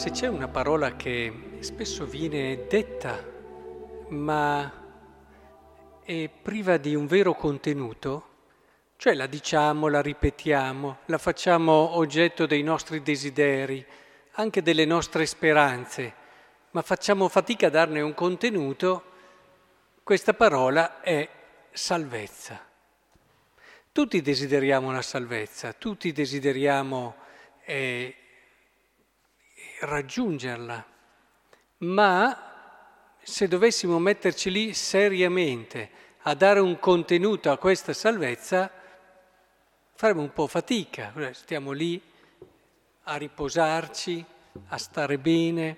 Se c'è una parola che spesso viene detta, ma è priva di un vero contenuto, cioè la diciamo, la ripetiamo, la facciamo oggetto dei nostri desideri, anche delle nostre speranze, ma facciamo fatica a darne un contenuto, questa parola è salvezza. Tutti desideriamo la salvezza, tutti desideriamo eh, raggiungerla, ma se dovessimo metterci lì seriamente a dare un contenuto a questa salvezza, faremo un po' fatica, stiamo lì a riposarci, a stare bene,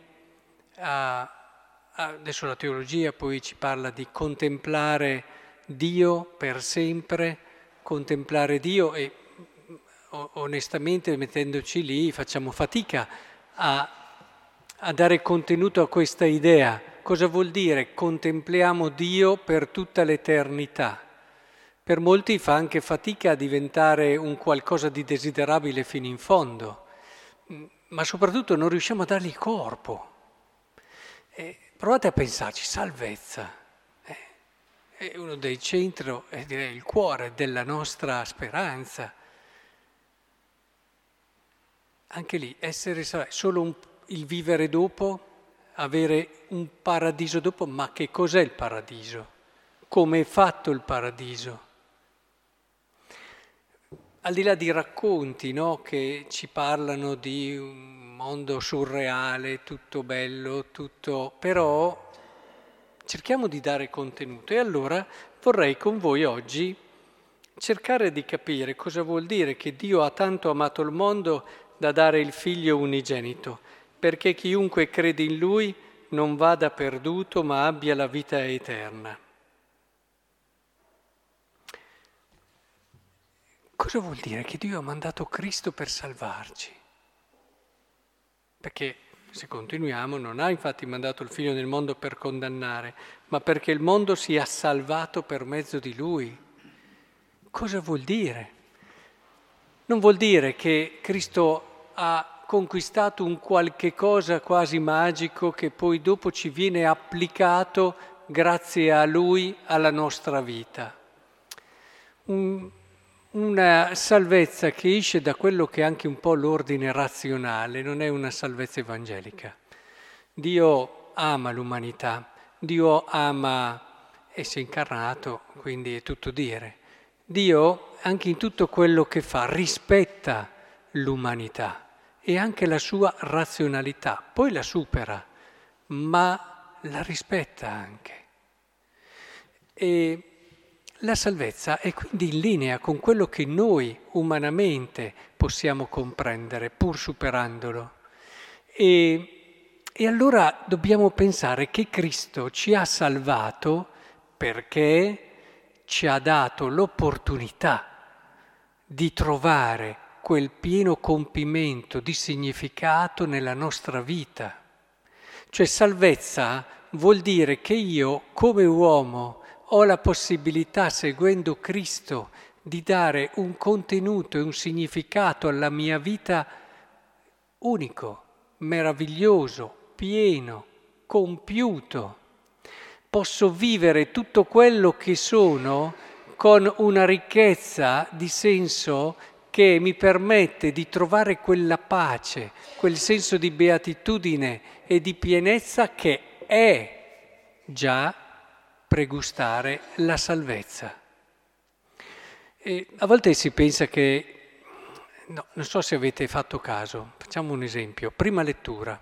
a, adesso la teologia poi ci parla di contemplare Dio per sempre, contemplare Dio e onestamente mettendoci lì facciamo fatica a, a dare contenuto a questa idea. Cosa vuol dire? Contempliamo Dio per tutta l'eternità. Per molti fa anche fatica a diventare un qualcosa di desiderabile fino in fondo, ma soprattutto non riusciamo a dargli corpo. E provate a pensarci, salvezza eh, è uno dei centri, è direi il cuore della nostra speranza. Anche lì, essere solo un, il vivere dopo, avere un paradiso dopo, ma che cos'è il paradiso? Come è fatto il paradiso? Al di là di racconti no, che ci parlano di un mondo surreale, tutto bello, tutto... però cerchiamo di dare contenuto e allora vorrei con voi oggi cercare di capire cosa vuol dire che Dio ha tanto amato il mondo da dare il figlio unigenito, perché chiunque crede in lui non vada perduto ma abbia la vita eterna. Cosa vuol dire che Dio ha mandato Cristo per salvarci? Perché se continuiamo non ha infatti mandato il figlio nel mondo per condannare, ma perché il mondo sia salvato per mezzo di lui. Cosa vuol dire? Non vuol dire che Cristo ha conquistato un qualche cosa quasi magico che poi dopo ci viene applicato grazie a Lui alla nostra vita. Un, una salvezza che esce da quello che è anche un po' l'ordine razionale, non è una salvezza evangelica. Dio ama l'umanità, Dio ama e si è incarnato, quindi è tutto dire. Dio anche in tutto quello che fa rispetta l'umanità e anche la sua razionalità, poi la supera, ma la rispetta anche. E la salvezza è quindi in linea con quello che noi umanamente possiamo comprendere, pur superandolo. E, e allora dobbiamo pensare che Cristo ci ha salvato perché ci ha dato l'opportunità di trovare quel pieno compimento di significato nella nostra vita. Cioè salvezza vuol dire che io come uomo ho la possibilità, seguendo Cristo, di dare un contenuto e un significato alla mia vita unico, meraviglioso, pieno, compiuto. Posso vivere tutto quello che sono con una ricchezza di senso che mi permette di trovare quella pace, quel senso di beatitudine e di pienezza che è già pregustare la salvezza. E a volte si pensa che, no, non so se avete fatto caso, facciamo un esempio, prima lettura,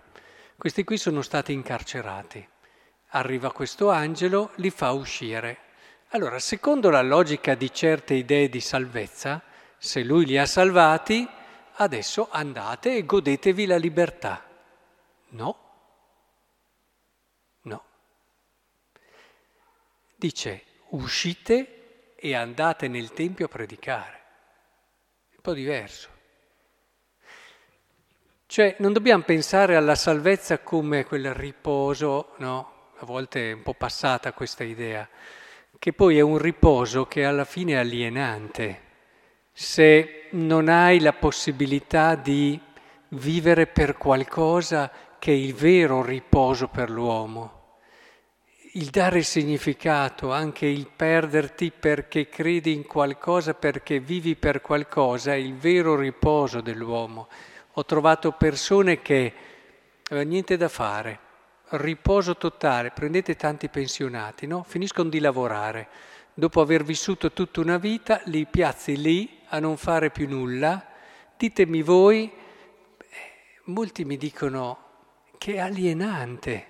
questi qui sono stati incarcerati, arriva questo angelo, li fa uscire. Allora, secondo la logica di certe idee di salvezza, se lui li ha salvati, adesso andate e godetevi la libertà. No. No. Dice, uscite e andate nel Tempio a predicare. Un po' diverso. Cioè, non dobbiamo pensare alla salvezza come quel riposo, no? A volte è un po' passata questa idea, che poi è un riposo che alla fine è alienante se non hai la possibilità di vivere per qualcosa che è il vero riposo per l'uomo. Il dare significato, anche il perderti perché credi in qualcosa, perché vivi per qualcosa, è il vero riposo dell'uomo. Ho trovato persone che avevano niente da fare, riposo totale, prendete tanti pensionati, no? finiscono di lavorare, dopo aver vissuto tutta una vita, li piazzi lì a non fare più nulla, ditemi voi, molti mi dicono che è alienante,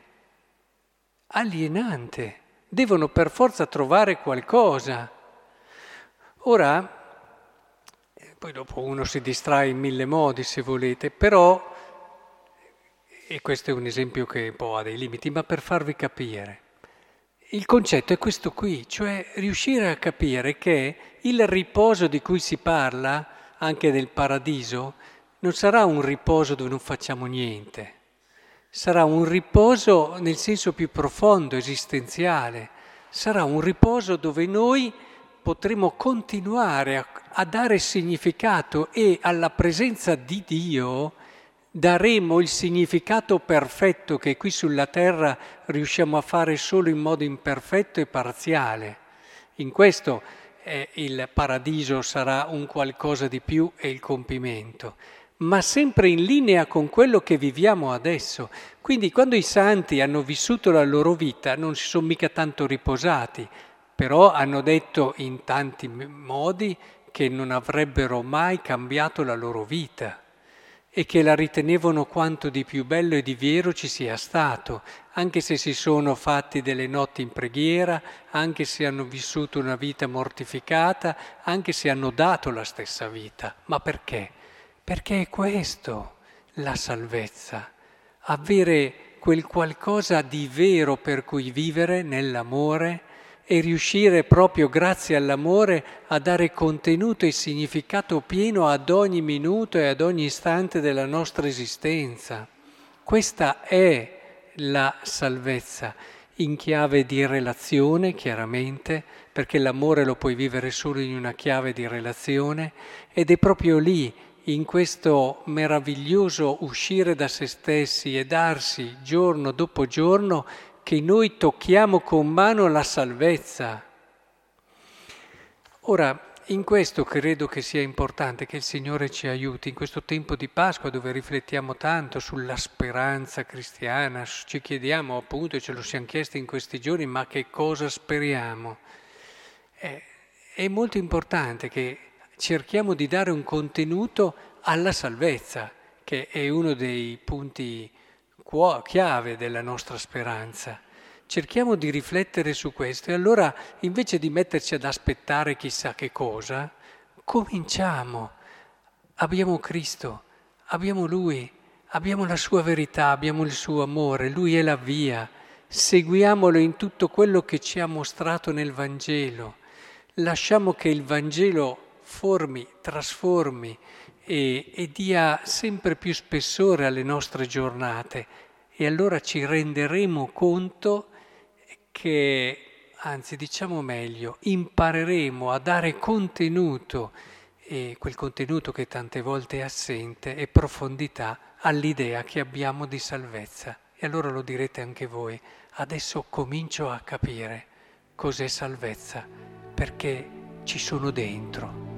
alienante, devono per forza trovare qualcosa. Ora, poi dopo uno si distrae in mille modi se volete, però e questo è un esempio che un po' ha dei limiti, ma per farvi capire. Il concetto è questo qui, cioè riuscire a capire che il riposo di cui si parla, anche del paradiso, non sarà un riposo dove non facciamo niente, sarà un riposo nel senso più profondo, esistenziale, sarà un riposo dove noi potremo continuare a, a dare significato e alla presenza di Dio daremo il significato perfetto che qui sulla terra riusciamo a fare solo in modo imperfetto e parziale. In questo eh, il paradiso sarà un qualcosa di più e il compimento, ma sempre in linea con quello che viviamo adesso. Quindi quando i santi hanno vissuto la loro vita non si sono mica tanto riposati, però hanno detto in tanti modi che non avrebbero mai cambiato la loro vita e che la ritenevano quanto di più bello e di vero ci sia stato, anche se si sono fatti delle notti in preghiera, anche se hanno vissuto una vita mortificata, anche se hanno dato la stessa vita. Ma perché? Perché è questo la salvezza, avere quel qualcosa di vero per cui vivere nell'amore e riuscire proprio grazie all'amore a dare contenuto e significato pieno ad ogni minuto e ad ogni istante della nostra esistenza. Questa è la salvezza in chiave di relazione, chiaramente, perché l'amore lo puoi vivere solo in una chiave di relazione ed è proprio lì, in questo meraviglioso uscire da se stessi e darsi giorno dopo giorno, che noi tocchiamo con mano la salvezza. Ora, in questo credo che sia importante che il Signore ci aiuti in questo tempo di Pasqua dove riflettiamo tanto sulla speranza cristiana, ci chiediamo appunto, e ce lo siamo chiesti in questi giorni, ma che cosa speriamo? È, è molto importante che cerchiamo di dare un contenuto alla salvezza, che è uno dei punti chiave della nostra speranza. Cerchiamo di riflettere su questo e allora invece di metterci ad aspettare chissà che cosa, cominciamo. Abbiamo Cristo, abbiamo Lui, abbiamo la sua verità, abbiamo il suo amore, Lui è la via. Seguiamolo in tutto quello che ci ha mostrato nel Vangelo. Lasciamo che il Vangelo formi, trasformi e, e dia sempre più spessore alle nostre giornate e allora ci renderemo conto che, anzi diciamo meglio, impareremo a dare contenuto, e quel contenuto che tante volte è assente, e profondità all'idea che abbiamo di salvezza. E allora lo direte anche voi, adesso comincio a capire cos'è salvezza, perché ci sono dentro.